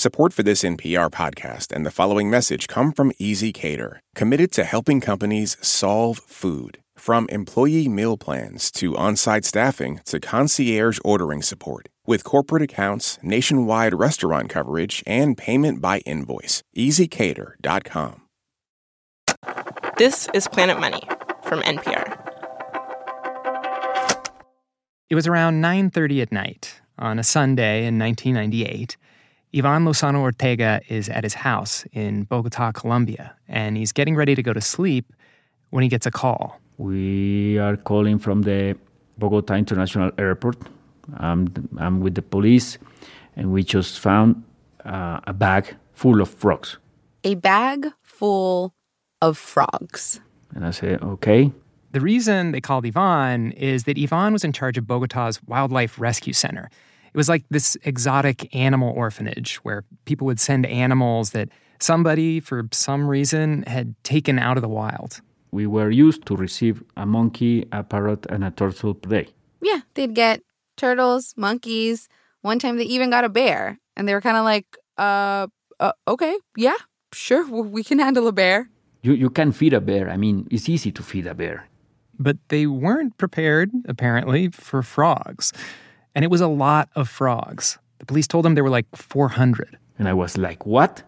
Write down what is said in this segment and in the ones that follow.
Support for this NPR podcast and the following message come from ezCater, committed to helping companies solve food. From employee meal plans to on site staffing to concierge ordering support. With corporate accounts, nationwide restaurant coverage, and payment by invoice. ezCater.com. This is Planet Money from NPR. It was around 9:30 at night on a Sunday in 1998. Ivan Lozano Ortega is at his house in Bogota, Colombia, and he's getting ready to go to sleep when he gets a call. We are calling from the Bogota International Airport. Um, I'm with the police, and we just found uh, a bag full of frogs. A bag full of frogs. And I said, okay. The reason they called Ivan is that Ivan was in charge of Bogota's Wildlife Rescue Center. It was like this exotic animal orphanage where people would send animals that somebody, for some reason, had taken out of the wild we were used to receive a monkey, a parrot, and a turtle per day. Yeah, they'd get turtles, monkeys. One time they even got a bear, and they were kind of like, uh, uh, okay, yeah, sure, we can handle a bear. You, you can feed a bear. I mean, it's easy to feed a bear. But they weren't prepared, apparently, for frogs. And it was a lot of frogs. The police told them there were like 400. And I was like, what?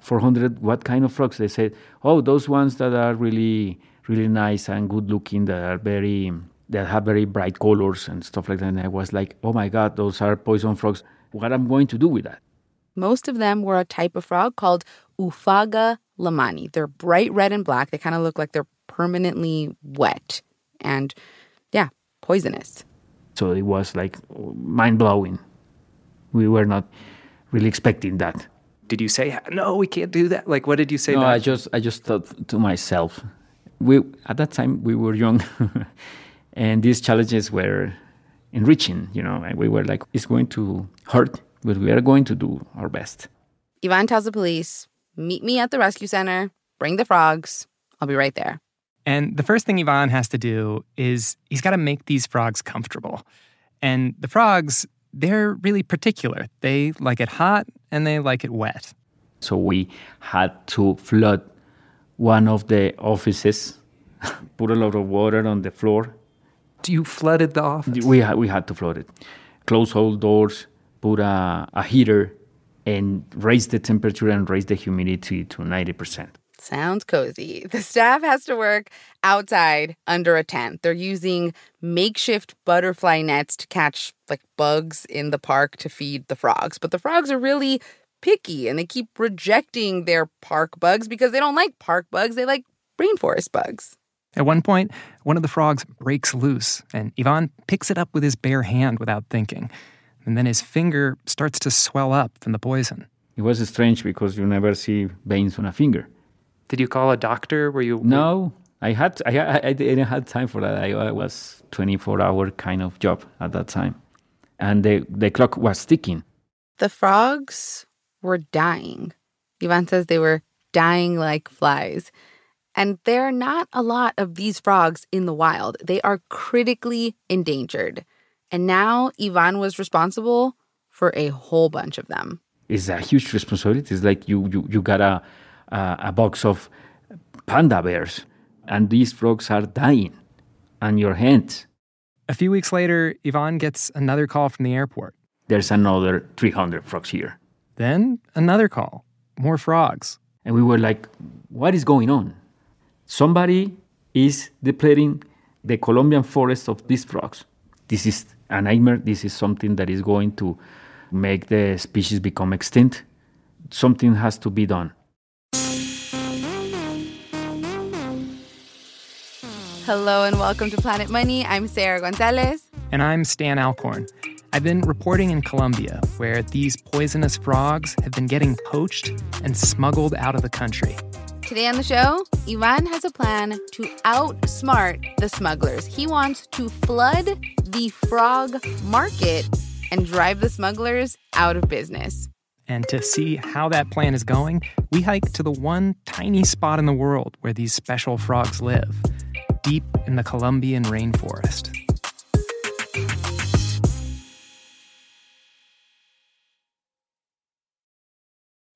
400 what kind of frogs they said oh those ones that are really really nice and good looking that are very that have very bright colors and stuff like that and i was like oh my god those are poison frogs what am i'm going to do with that most of them were a type of frog called Oophaga lehmanni. they're bright red and black they kind of look like they're permanently wet and yeah poisonous so it was like mind-blowing. We were not really expecting that. Did you say no we can't do that like what did you say no i just i just thought to myself we at that time we were young and these challenges were enriching you know and we were like it's going to hurt but we are going to do our best. Ivan tells the police meet me at the rescue center. Bring the frogs. I'll be right there and the first thing ivan has to do is he's got to make these frogs comfortable and the frogs they're really particular. They like it hot and they like it wet. So we had to flood one of the offices, put a lot of water on the floor. You flooded the office? We had, we had to flood it. Close all doors, put a, a heater, and raise the temperature and raise the humidity to 90%. Sounds cozy. The staff has to work outside under a tent. They're using makeshift butterfly nets to catch like bugs in the park to feed the frogs. But the frogs are really picky and they keep rejecting their park bugs because they don't like park bugs. They like rainforest bugs. At one point, one of the frogs breaks loose, and Ivan picks it up with his bare hand without thinking. And then his finger starts to swell up from the poison. It was strange because you never see veins on a finger. Did you call a doctor? Were you? No, I had I, I didn't have time for that. I, I was 24 hour kind of job at that time, and the the clock was ticking. The frogs were dying. Ivan says they were dying like flies. And there are not a lot of these frogs in the wild. They are critically endangered. And now Ivan was responsible for a whole bunch of them. It's a huge responsibility. It's like you you you gotta uh, a box of panda bears, and these frogs are dying on your hands. A few weeks later, Ivan gets another call from the airport. There's another 300 frogs here. Then another call, more frogs. And we were like, what is going on? Somebody is depleting the Colombian forest of these frogs. This is a nightmare. This is something that is going to make the species become extinct. Something has to be done. Hello and welcome to Planet Money. I'm Sarah Gonzalez. And I'm Stan Alcorn. I've been reporting in Colombia, where these poisonous frogs have been getting poached and smuggled out of the country. Today on the show, Ivan has a plan to outsmart the smugglers. He wants to flood the frog market and drive the smugglers out of business. And to see how that plan is going, we hike to the one tiny spot in the world where these special frogs live deep in the Colombian rainforest.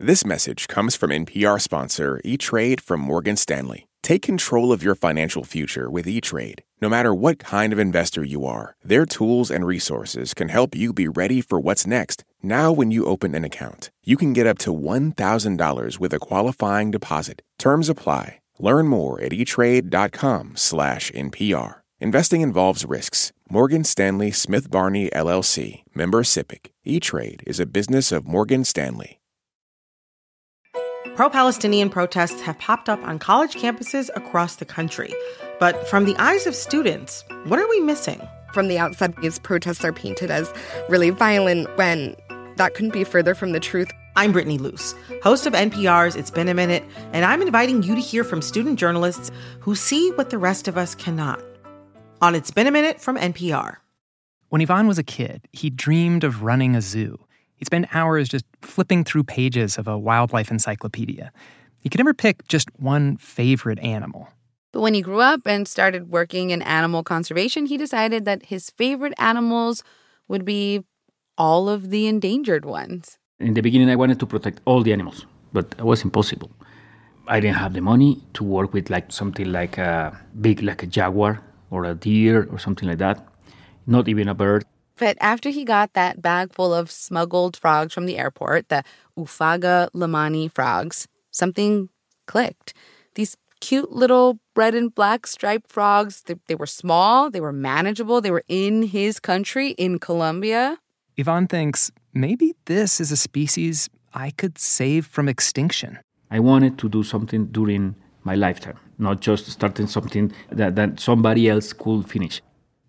This message comes from NPR sponsor E Trade from Morgan Stanley. Take control of your financial future with E Trade. No matter what kind of investor you are, their tools and resources can help you be ready for what's next. Now, when you open an account, you can get up to $1,000 with a qualifying deposit. Terms apply. Learn more at etrade.com slash NPR. Investing involves risks. Morgan Stanley Smith Barney LLC, member SIPC. E-Trade is a business of Morgan Stanley. Pro Palestinian protests have popped up on college campuses across the country. But from the eyes of students, what are we missing? From the outside, these protests are painted as really violent when that couldn't be further from the truth. I'm Brittany Luce, host of NPR's It's Been a Minute, and I'm inviting you to hear from student journalists who see what the rest of us cannot. On It's Been a Minute from NPR. When Ivan was a kid, he dreamed of running a zoo. He'd spend hours just flipping through pages of a wildlife encyclopedia. He could never pick just one favorite animal. But when he grew up and started working in animal conservation, he decided that his favorite animals would be all of the endangered ones. In the beginning, I wanted to protect all the animals, but it was impossible. I didn't have the money to work with like something like a big, like a jaguar or a deer or something like that. Not even a bird. But after he got that bag full of smuggled frogs from the airport, the Oophaga lehmanni frogs, something clicked. These cute little red and black striped frogs, they, they were small, they were manageable, they were in his country, in Colombia. Ivan thinks maybe this is a species I could save from extinction. I wanted to do something during my lifetime, not just starting something that, that somebody else could finish.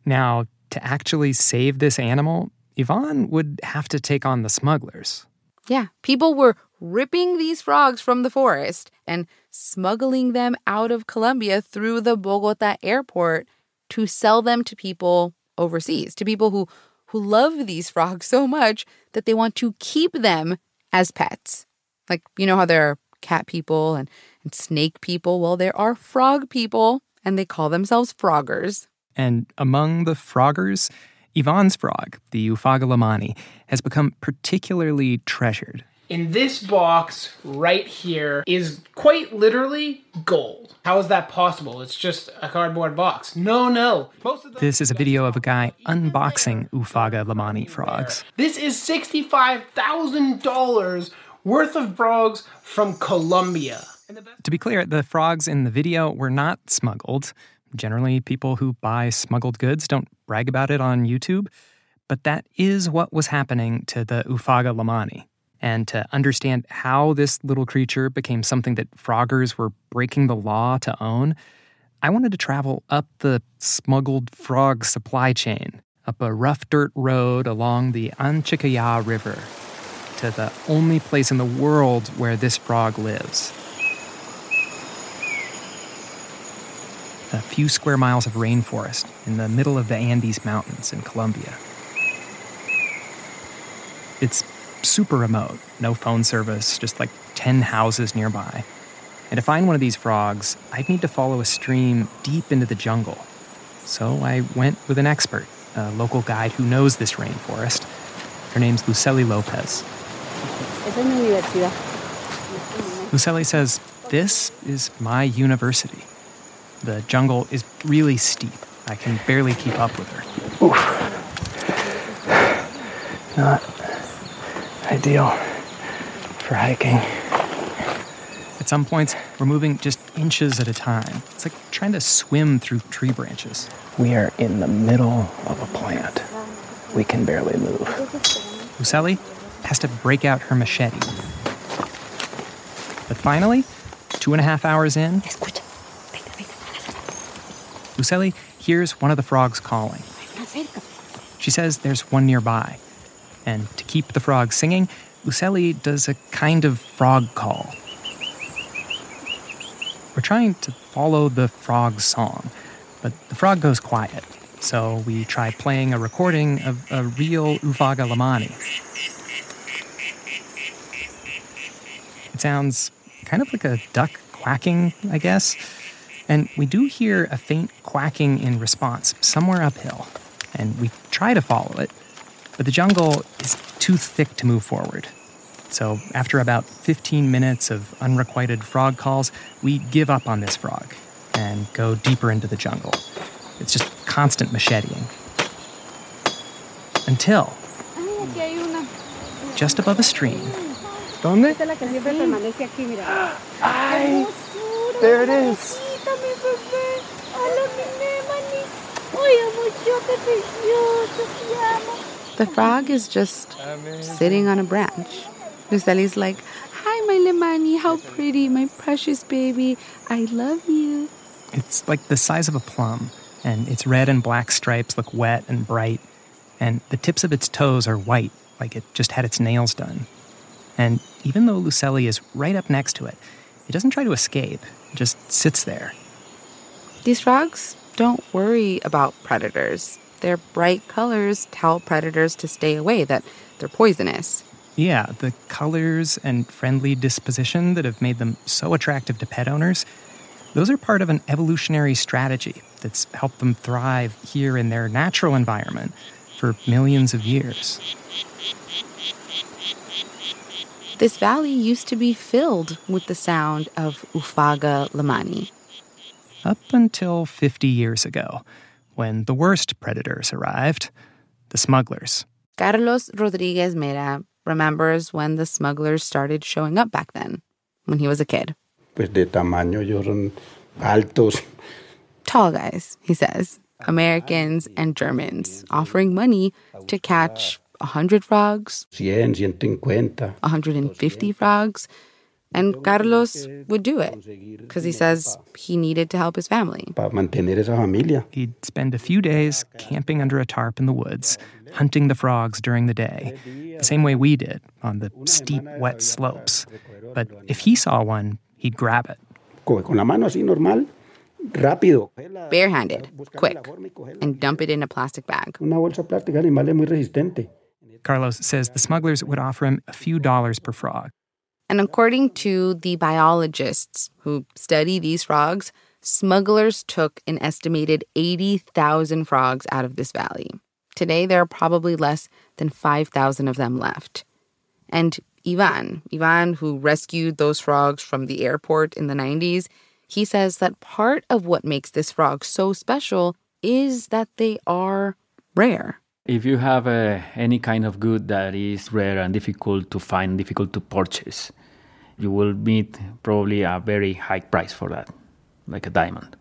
Now, to actually save this animal, Ivan would have to take on the smugglers. Yeah, people were ripping these frogs from the forest and smuggling them out of Colombia through the Bogota airport to sell them to people overseas, to people who, who love these frogs so much that they want to keep them as pets. Like, you know how there are cat people and, and snake people? Well, there are frog people, and they call themselves froggers. And among the froggers, Ivan's frog, the Oophaga lehmanni, has become particularly treasured. In this box right here is quite literally gold. How is that possible? It's just a cardboard box. No, no. this is a video of a guy unboxing Oophaga lehmanni frogs. This is $65,000 worth of frogs from Colombia. To be clear, the frogs in the video were not smuggled. Generally, people who buy smuggled goods don't brag about it on YouTube, but that is what was happening to the Oophaga lehmanni. And to understand how this little creature became something that froggers were breaking the law to own, I wanted to travel up the smuggled frog supply chain, up a rough dirt road along the Anchicaya River, to the only place in the world where this frog lives. a few square miles of rainforest in the middle of the Andes Mountains in Colombia. It's super remote, no phone service, just like 10 houses nearby. And to find one of these frogs, I'd need to follow a stream deep into the jungle. So I went with an expert, a local guide who knows this rainforest. Her name's Lucely Lopez. Lucely says, This is my university. The jungle is really steep. I can barely keep up with her. Oof. Not ideal for hiking. At some points, we're moving just inches at a time. It's like trying to swim through tree branches. We are in the middle of a plant. We can barely move. Lucely has to break out her machete. But finally, two and a half hours in, Lucely hears one of the frogs calling. She says there's one nearby. And to keep the frog singing, Lucely does a kind of frog call. We're trying to follow the frog's song, but the frog goes quiet. So we try playing a recording of a real Oophaga lehmanni. It sounds kind of like a duck quacking, I guess. And we do hear a faint quacking in response somewhere uphill. And we try to follow it, but the jungle is too thick to move forward. So, after about 15 minutes of unrequited frog calls, we give up on this frog and go deeper into the jungle. It's just constant macheting. Until, just above a stream, ¿Dónde? Ay, there it is. The frog is just sitting on a branch. Lucely's like, Hi, my Limani, how pretty, my precious baby. I love you. it's like the size of a plum, and its red and black stripes look wet and bright, and the tips of its toes are white, like it just had its nails done. And even though Lucely is right up next to it, it doesn't try to escape, it just sits there. These frogs don't worry about predators. Their bright colors tell predators to stay away, that they're poisonous. Yeah, the colors and friendly disposition that have made them so attractive to pet owners, those are part of an evolutionary strategy that's helped them thrive here in their natural environment for millions of years. This valley used to be filled with the sound of Oophaga lehmanni. Up until 50 years ago, when the worst predators arrived the smugglers. Carlos Rodriguez Mera remembers when the smugglers started showing up back then, when he was a kid. Pues de tamaño, ellos eran altos. Tall guys, he says, Americans and Germans, offering money to catch 100 frogs, 100, 150. 150 frogs. And Carlos would do it because he says he needed to help his family. Para mantener esa familia. He'd spend a few days camping under a tarp in the woods, hunting the frogs during the day, the same way we did on the steep, wet slopes. But if he saw one, he'd grab it. Con con la mano así normal, rápido. Barehanded, quick, and dump it in a plastic bag. Una bolsa plástica, el animal es muy resistente. Carlos says the smugglers would offer him a few dollars per frog. And according to the biologists who study these frogs, smugglers took an estimated 80,000 frogs out of this valley. Today, there are probably less than 5,000 of them left. And Ivan, Ivan, who rescued those frogs from the airport in the 90s, he says that part of what makes this frog so special is that they are rare. If you have uh, any kind of good that is rare and difficult to find, difficult to purchase, you will meet probably a very high price for that, like a diamond.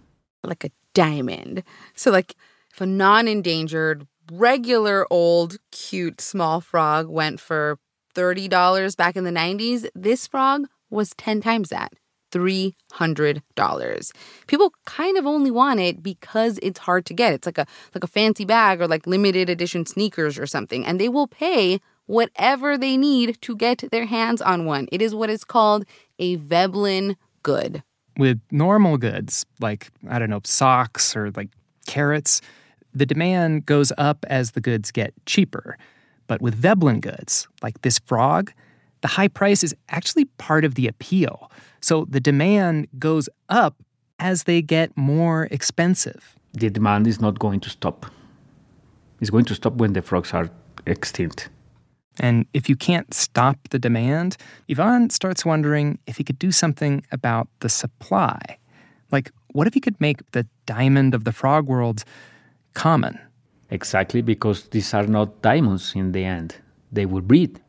like a diamond. So, like, if a non endangered, regular, old, cute, small frog went for $30 back in the 90s, this frog was 10 times that. $300. People kind of only want it because it's hard to get. It's like a like a fancy bag or like limited edition sneakers or something and they will pay whatever they need to get their hands on one. It is what is called a Veblen good. With normal goods, like, I don't know, socks or like carrots, the demand goes up as the goods get cheaper. But with Veblen goods, like this frog, the high price is actually part of the appeal. So the demand goes up as they get more expensive. The demand is not going to stop. It's going to stop when the frogs are extinct. And if you can't stop the demand, Ivan starts wondering if he could do something about the supply. Like, what if he could make the diamond of the frog world common? Exactly because these are not diamonds in the end. They will breed.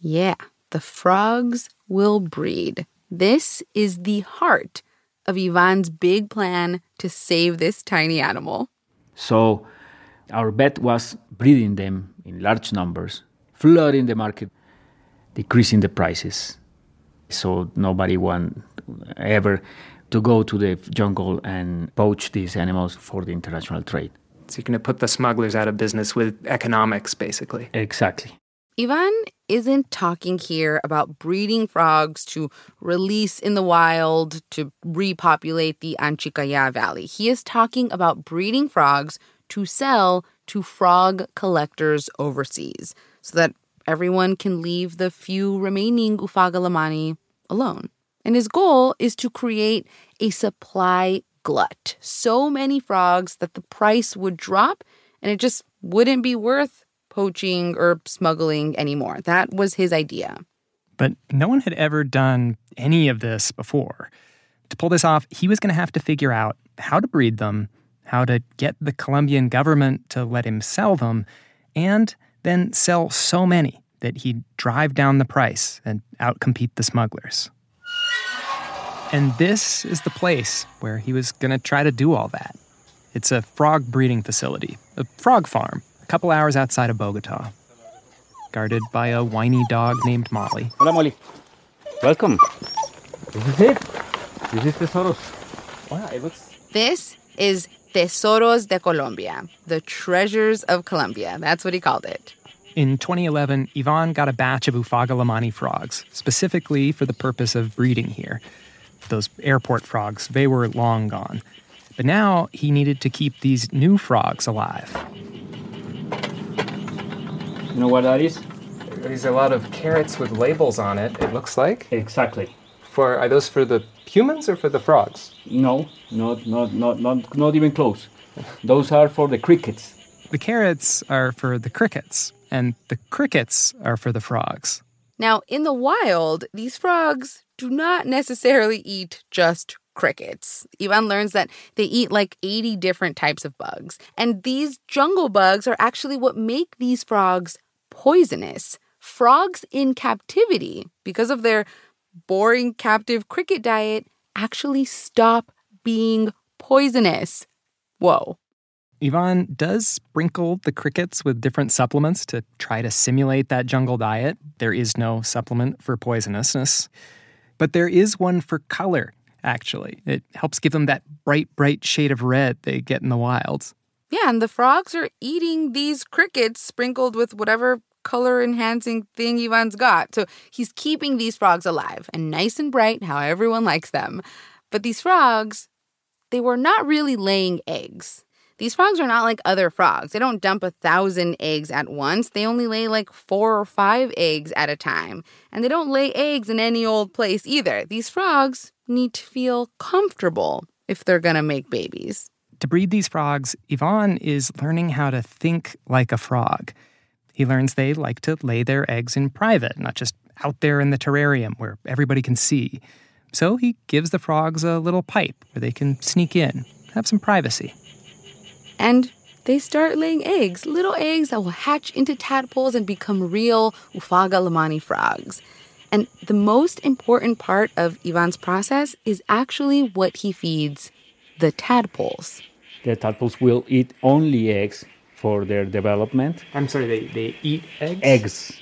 Yeah, the frogs will breed. This is the heart of Ivan's big plan to save this tiny animal. So our bet was breeding them in large numbers, flooding the market, decreasing the prices. So nobody want ever to go to the jungle and poach these animals for the international trade. So you're going to put the smugglers out of business with economics, basically. Exactly. Ivan isn't talking here about breeding frogs to release in the wild to repopulate the Anchicaya Valley. He is talking about breeding frogs to sell to frog collectors overseas so that everyone can leave the few remaining Oophaga lehmanni alone. And his goal is to create a supply glut. So many frogs that the price would drop and it just wouldn't be worth poaching or smuggling anymore. That was his idea. But no one had ever done any of this before. To pull this off, he was going to have to figure out how to breed them, how to get the Colombian government to let him sell them, and then sell so many that he'd drive down the price and outcompete the smugglers. And this is the place where he was going to try to do all that. It's a frog breeding facility, a frog farm, a couple hours outside of Bogota, guarded by a whiny dog named Molly. Hola, Molly. Welcome. This is it. This is Tesoros. Wow, it looks. This is Tesoros de Colombia, the treasures of Colombia. That's what he called it. In 2011, Ivan got a batch of Oophaga lehmanni frogs, specifically for the purpose of breeding here. Those airport frogs, they were long gone. But now he needed to keep these new frogs alive. You know what that is? There's a lot of carrots with labels on it, it looks like. Exactly. For are those for the humans or for the frogs? No, not, not, not, not, not even close. Those are for the crickets. The carrots are for the crickets, and the crickets are for the frogs. Now, in the wild, these frogs do not necessarily eat just crickets. Ivan learns that they eat like 80 different types of bugs. And these jungle bugs are actually what make these frogs poisonous. Frogs in captivity, because of their boring captive cricket diet, actually stop being poisonous. Whoa. Ivan does sprinkle the crickets with different supplements to try to simulate that jungle diet. There is no supplement for poisonousness. But there is one for color, actually. It helps give them that bright, bright shade of red they get in the wilds. Yeah, and the frogs are eating these crickets sprinkled with whatever color enhancing thing Ivan's got. So he's keeping these frogs alive and nice and bright, how everyone likes them. But these frogs, they were not really laying eggs. These frogs are not like other frogs. They don't dump a thousand eggs at once. They only lay like four or five eggs at a time. And they don't lay eggs in any old place either. These frogs need to feel comfortable if they're gonna make babies. To breed these frogs, Ivan is learning how to think like a frog. He learns they like to lay their eggs in private, not just out there in the terrarium where everybody can see. So he gives the frogs a little pipe where they can sneak in, have some privacy. And they start laying eggs, little eggs that will hatch into tadpoles and become real Oophaga lehmanni frogs. And the most important part of Ivan's process is actually what he feeds the tadpoles. The tadpoles will eat only eggs for their development. I'm sorry, they, they eat eggs? Eggs.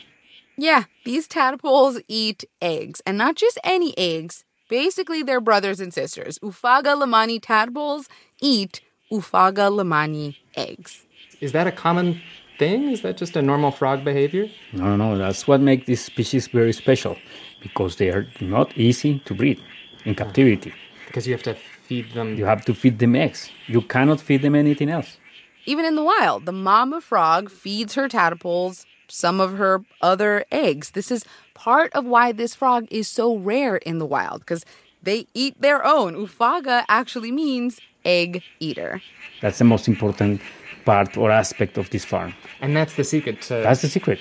Yeah, these tadpoles eat eggs, and not just any eggs. Basically, they're brothers and sisters. Oophaga lehmanni tadpoles eat Oophaga lehmanni eggs. Is that a common thing? Is that just a normal frog behavior? No, no, no. that's what makes this species very special because they are not easy to breed in captivity. Because you have to feed them. You have to feed them eggs. You cannot feed them anything else. Even in the wild, the mama frog feeds her tadpoles some of her other eggs. This is part of why this frog is so rare in the wild because they eat their own. Oophaga actually means egg eater. That's the most important part or aspect of this farm. And that's the secret to. That's the secret.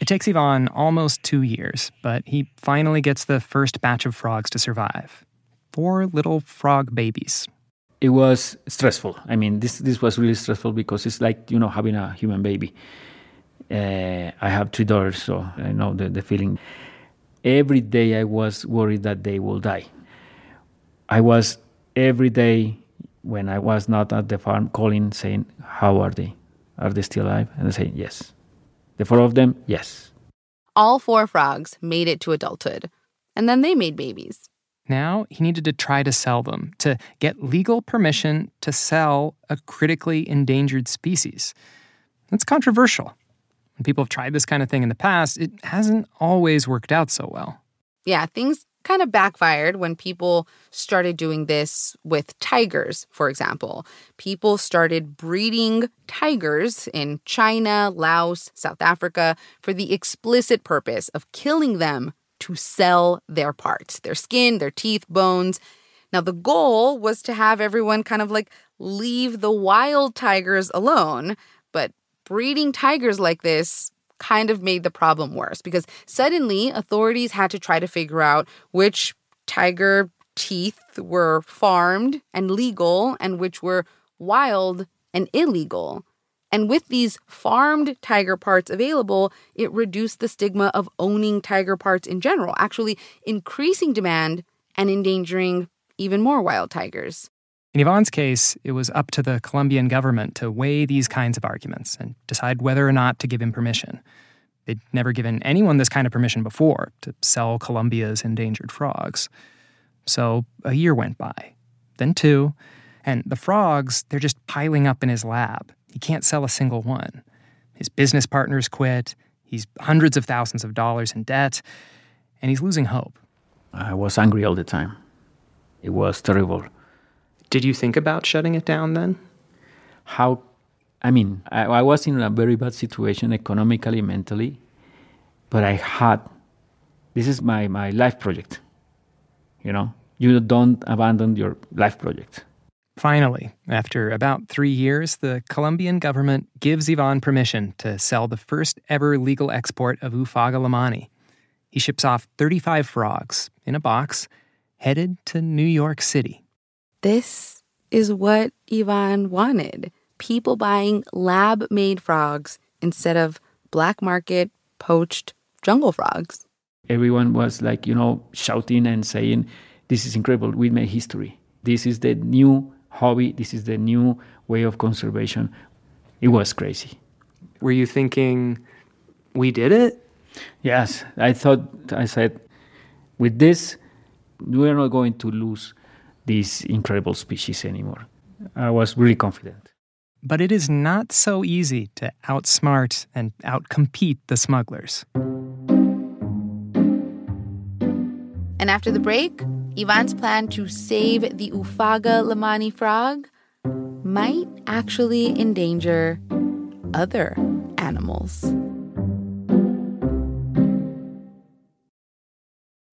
It takes Ivan almost two years, but he finally gets the first batch of frogs to survive. Four little frog babies. It was stressful. I mean, this this was really stressful because it's like you know having a human baby. Uh, I have three daughters, so I know the, the feeling. Every day I was worried that they will die. I was every day when I was not at the farm calling saying, How are they? Are they still alive? And they say, Yes. The four of them, yes. All four frogs made it to adulthood, and then they made babies. Now he needed to try to sell them, to get legal permission to sell a critically endangered species. That's controversial. When people have tried this kind of thing in the past, it hasn't always worked out so well. Yeah, things kind of backfired when people started doing this with tigers, for example. People started breeding tigers in China, Laos, South Africa for the explicit purpose of killing them to sell their parts their skin, their teeth, bones. Now, the goal was to have everyone kind of like leave the wild tigers alone, but breeding tigers like this kind of made the problem worse because suddenly authorities had to try to figure out which tiger teeth were farmed and legal and which were wild and illegal. And with these farmed tiger parts available, it reduced the stigma of owning tiger parts in general, actually increasing demand and endangering even more wild tigers. In Ivan's case, it was up to the Colombian government to weigh these kinds of arguments and decide whether or not to give him permission. They'd never given anyone this kind of permission before to sell Colombia's endangered frogs. So a year went by, then two, and the frogs, they're just piling up in his lab. He can't sell a single one. His business partners quit. He's hundreds of thousands of dollars in debt, and he's losing hope. I was angry all the time. It was terrible. Did you think about shutting it down then? How? I mean, I, I was in a very bad situation economically, mentally, but I had. This is my, my life project. You know, you don't abandon your life project. Finally, after about three years, the Colombian government gives Ivan permission to sell the first ever legal export of Oophaga lehmanni. He ships off 35 frogs in a box, headed to New York City. This is what Ivan wanted people buying lab made frogs instead of black market poached jungle frogs. Everyone was like, you know, shouting and saying, This is incredible. We made history. This is the new hobby. This is the new way of conservation. It was crazy. Were you thinking, we did it? Yes. I thought, I said, with this, we're not going to lose this incredible species anymore. I was really confident. But it is not so easy to outsmart and outcompete the smugglers. And after the break, Ivan's plan to save the Oophaga lehmanni frog might actually endanger other animals.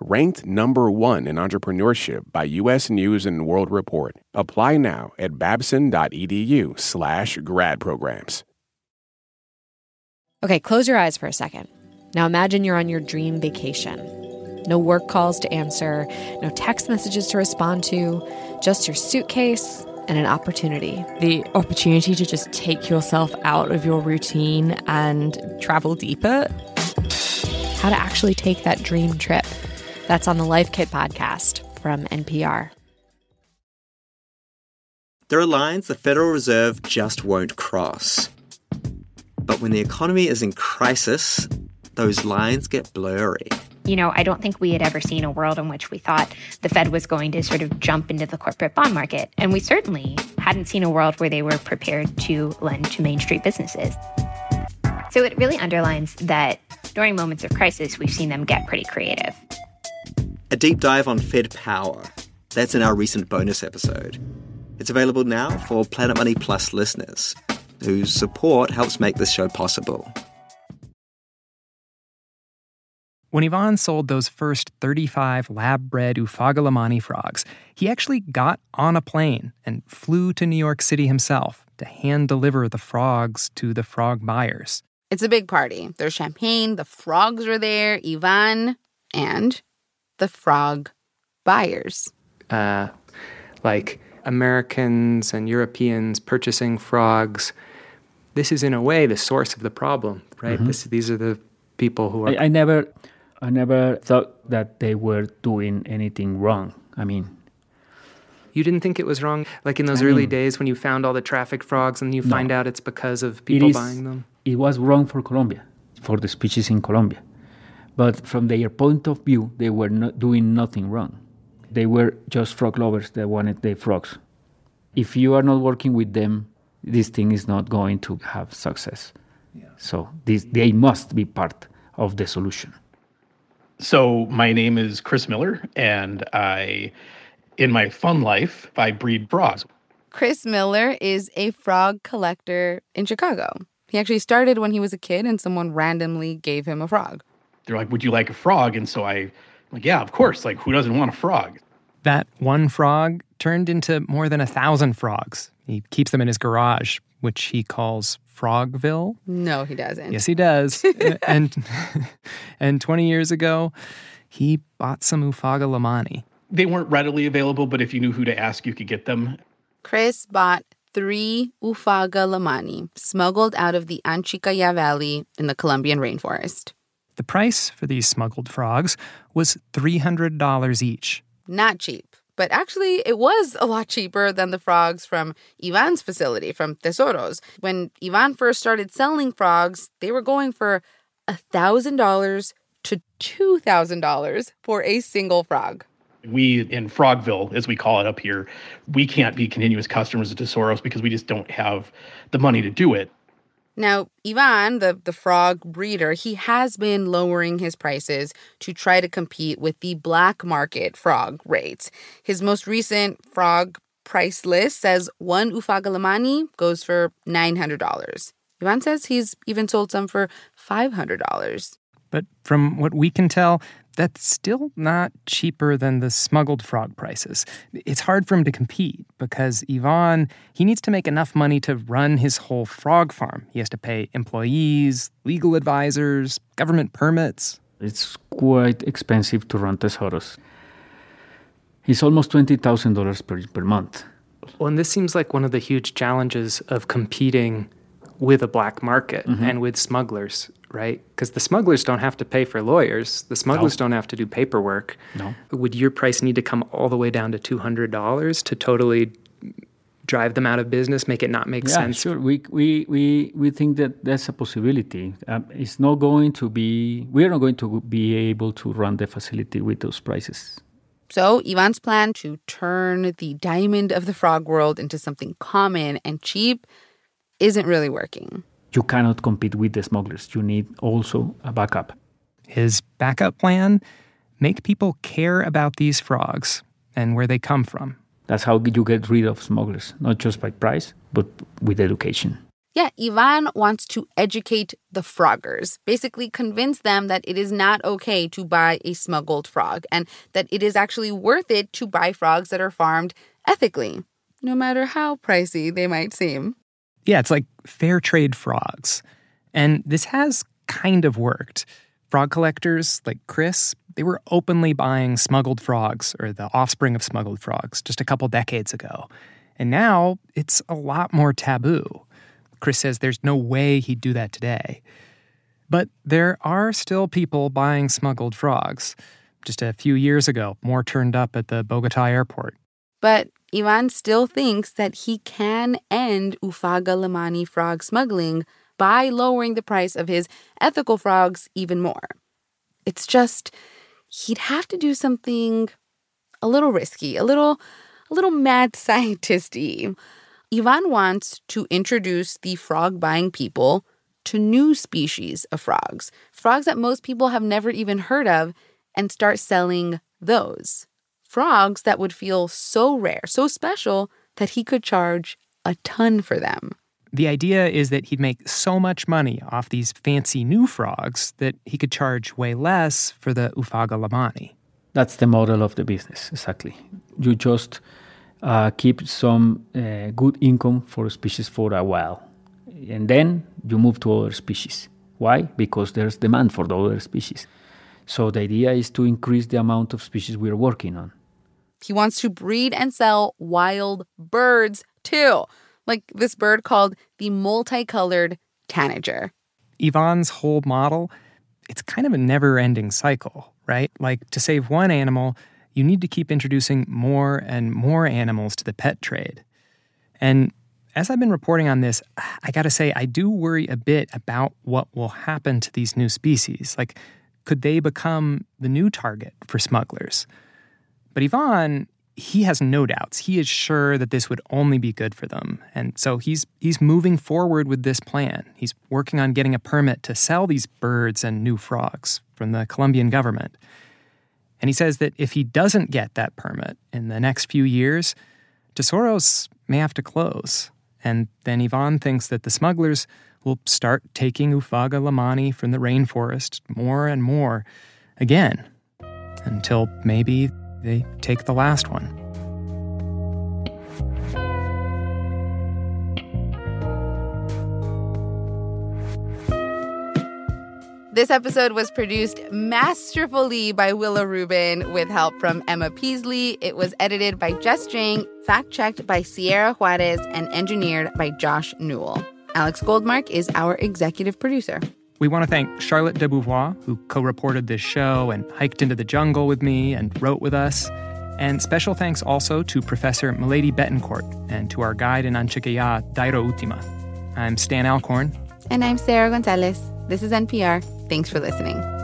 Ranked number one in entrepreneurship by U.S. News and World Report. Apply now at babson.edu slash grad programs. Okay, close your eyes for a second. Now imagine you're on your dream vacation. No work calls to answer, no text messages to respond to, just your suitcase and an opportunity. The opportunity to just take yourself out of your routine and travel deeper. How to actually take that dream trip. That's on the Life Kit podcast from NPR. There are lines the Federal Reserve just won't cross. But when the economy is in crisis, those lines get blurry. You know, I don't think we had ever seen a world in which we thought the Fed was going to sort of jump into the corporate bond market. And we certainly hadn't seen a world where they were prepared to lend to Main Street businesses. So it really underlines that during moments of crisis, we've seen them get pretty creative. A deep dive on Fed power. That's in our recent bonus episode. It's available now for Planet Money Plus listeners, whose support helps make this show possible. When Ivan sold those first 35 lab bred Oophaga lehmanni frogs, he actually got on a plane and flew to New York City himself to hand deliver the frogs to the frog buyers. It's a big party. There's champagne, the frogs are there, Ivan, and the frog buyers. Uh, like Americans and Europeans purchasing frogs. This is, in a way, the source of the problem, right? Mhm. This, these are the people who are. I, I never, I never thought that they were doing anything wrong. I mean, you didn't think it was wrong? Like in those I early mean- days when you found all the traffic frogs and you No. find out it's because of people is- buying them? It was wrong for Colombia, for the species in Colombia. But from their point of view, they were not doing nothing wrong. They were just frog lovers that wanted the frogs. If you are not working with them, this thing is not going to have success. So this, they must be part of the solution. So my name is Chris Miller, and I, in my fun life, I breed frogs. Chris Miller is a frog collector in Chicago. He actually started when he was a kid and someone randomly gave him a frog. They're like, "Would you like a frog?" And so I, like, yeah, of course. Like, who doesn't want a frog? That one frog turned into more than a thousand frogs. He keeps them in his garage, which he calls Frogville. No, he doesn't. Yes, he does. and and 20 years ago, he bought some Oophaga lehmanni. They weren't readily available, but if you knew who to ask, you could get them. Chris bought three Oophaga lehmanni smuggled out of the Anchicaya Valley in the Colombian rainforest. The price for these smuggled frogs was $300 each. Not cheap. But actually, it was a lot cheaper than the frogs from Ivan's facility, from Tesoros. When Ivan first started selling frogs, they were going for $1,000 to $2,000 for a single frog. We in Frogville, as we call it up here, we can't be continuous customers of Tesoros because we just don't have the money to do it. Now, Ivan, the, the frog breeder, he has been lowering his prices to try to compete with the black market frog rates. His most recent frog price list says one Oophaga lehmanni goes for $900. Ivan says he's even sold some for $500. But from what we can tell, that's still not cheaper than the smuggled frog prices. It's hard for him to compete because Ivan, he needs to make enough money to run his whole frog farm. He has to pay employees, legal advisors, government permits. It's quite expensive to run Tesoros. It's almost $20,000 per, per month. Well, and this seems like one of the huge challenges of competing with a black market Mhm. and with smugglers, right? Because the smugglers don't have to pay for lawyers. The smugglers don't have to do paperwork. No. Would your price need to come all the way down to two hundred dollars to totally drive them out of business, make it not make yeah, sense? sure. We, we, we, we think that that's a possibility. Um, it's not going to be, we're not going to be able to run the facility with those prices. So, Ivan's plan to turn the diamond of the frog world into something common and cheap isn't really working. You cannot compete with the smugglers. You need also a backup. His backup plan: make people care about these frogs and where they come from. That's how you get rid of smugglers, not just by price, but with education. Yeah, Ivan wants to educate the froggers, basically convince them that it is not okay to buy a smuggled frog and that it is actually worth it to buy frogs that are farmed ethically, no matter how pricey they might seem. Yeah, it's like fair trade frogs. And this has kind of worked. Frog collectors like Chris, they were openly buying smuggled frogs or the offspring of smuggled frogs just a couple decades ago. And now it's a lot more taboo. Chris says there's no way he'd do that today. But there are still people buying smuggled frogs. Just a few years ago, more turned up at the Bogota airport. But Ivan still thinks that he can end Oophaga lehmanni frog smuggling by lowering the price of his ethical frogs even more. It's just he'd have to do something a little risky, a little a little mad scientisty. Ivan wants to introduce the frog buying people to new species of frogs, frogs that most people have never even heard of, and start selling those. Frogs that would feel so rare, so special, that he could charge a ton for them. The idea is that he'd make so much money off these fancy new frogs that he could charge way less for the Oophaga lehmanni. That's the model of the business, exactly. You just uh, keep some uh, good income for a species for a while. And then you move to other species. Why? Because there's demand for the other species. So the idea is to increase the amount of species we're working on. He wants to breed and sell wild birds too, like this bird called the multicolored tanager. Ivan's whole model, it's kind of a never ending cycle, right? Like to save one animal, you need to keep introducing more and more animals to the pet trade. And as I've been reporting on this, I gotta say, I do worry a bit about what will happen to these new species. Like, could they become the new target for smugglers? But Ivan, he has no doubts. He is sure that this would only be good for them. And so he's he's moving forward with this plan. He's working on getting a permit to sell these birds and new frogs from the Colombian government. And he says that if he doesn't get that permit in the next few years, Tesoros may have to close. And then Ivan thinks that the smugglers will start taking Oophaga lehmanni from the rainforest more and more again until maybe they take the last one. This episode was produced masterfully by Willa Rubin with help from Emma Peaslee. It was edited by Jess Jiang, fact checked by Sierra Juarez, and engineered by Josh Newell. Alex Goldmark is our executive producer. We want to thank Charlotte de Beauvoir, who co reported this show and hiked into the jungle with me and wrote with us. And special thanks also to Professor Milady Betancourt and to our guide in Anchikaya, Dairo Utima. I'm Stan Alcorn. And I'm Sarah Gonzalez. This is NPR. Thanks for listening.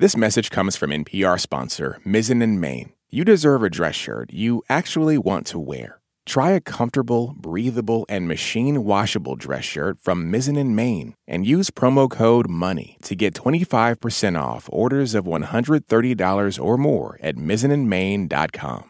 This message comes from NPR sponsor Mizzen and Main. You deserve a dress shirt you actually want to wear. Try a comfortable, breathable, and machine washable dress shirt from Mizzen and Main and use promo code MONEY to get 25% off orders of $130 or more at mizzenandmain.com.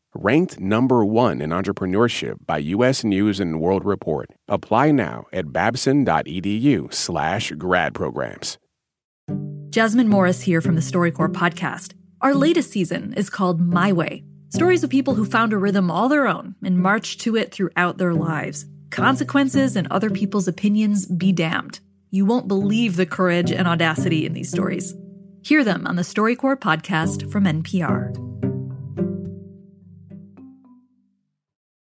Ranked number one in entrepreneurship by U.S. News and World Report. Apply now at babson.edu slash grad programs. Jasmine Morris here from the StoryCorps podcast. Our latest season is called My Way. Stories of people who found a rhythm all their own and marched to it throughout their lives. Consequences and other people's opinions be damned. You won't believe the courage and audacity in these stories. Hear them on the StoryCorps podcast from NPR.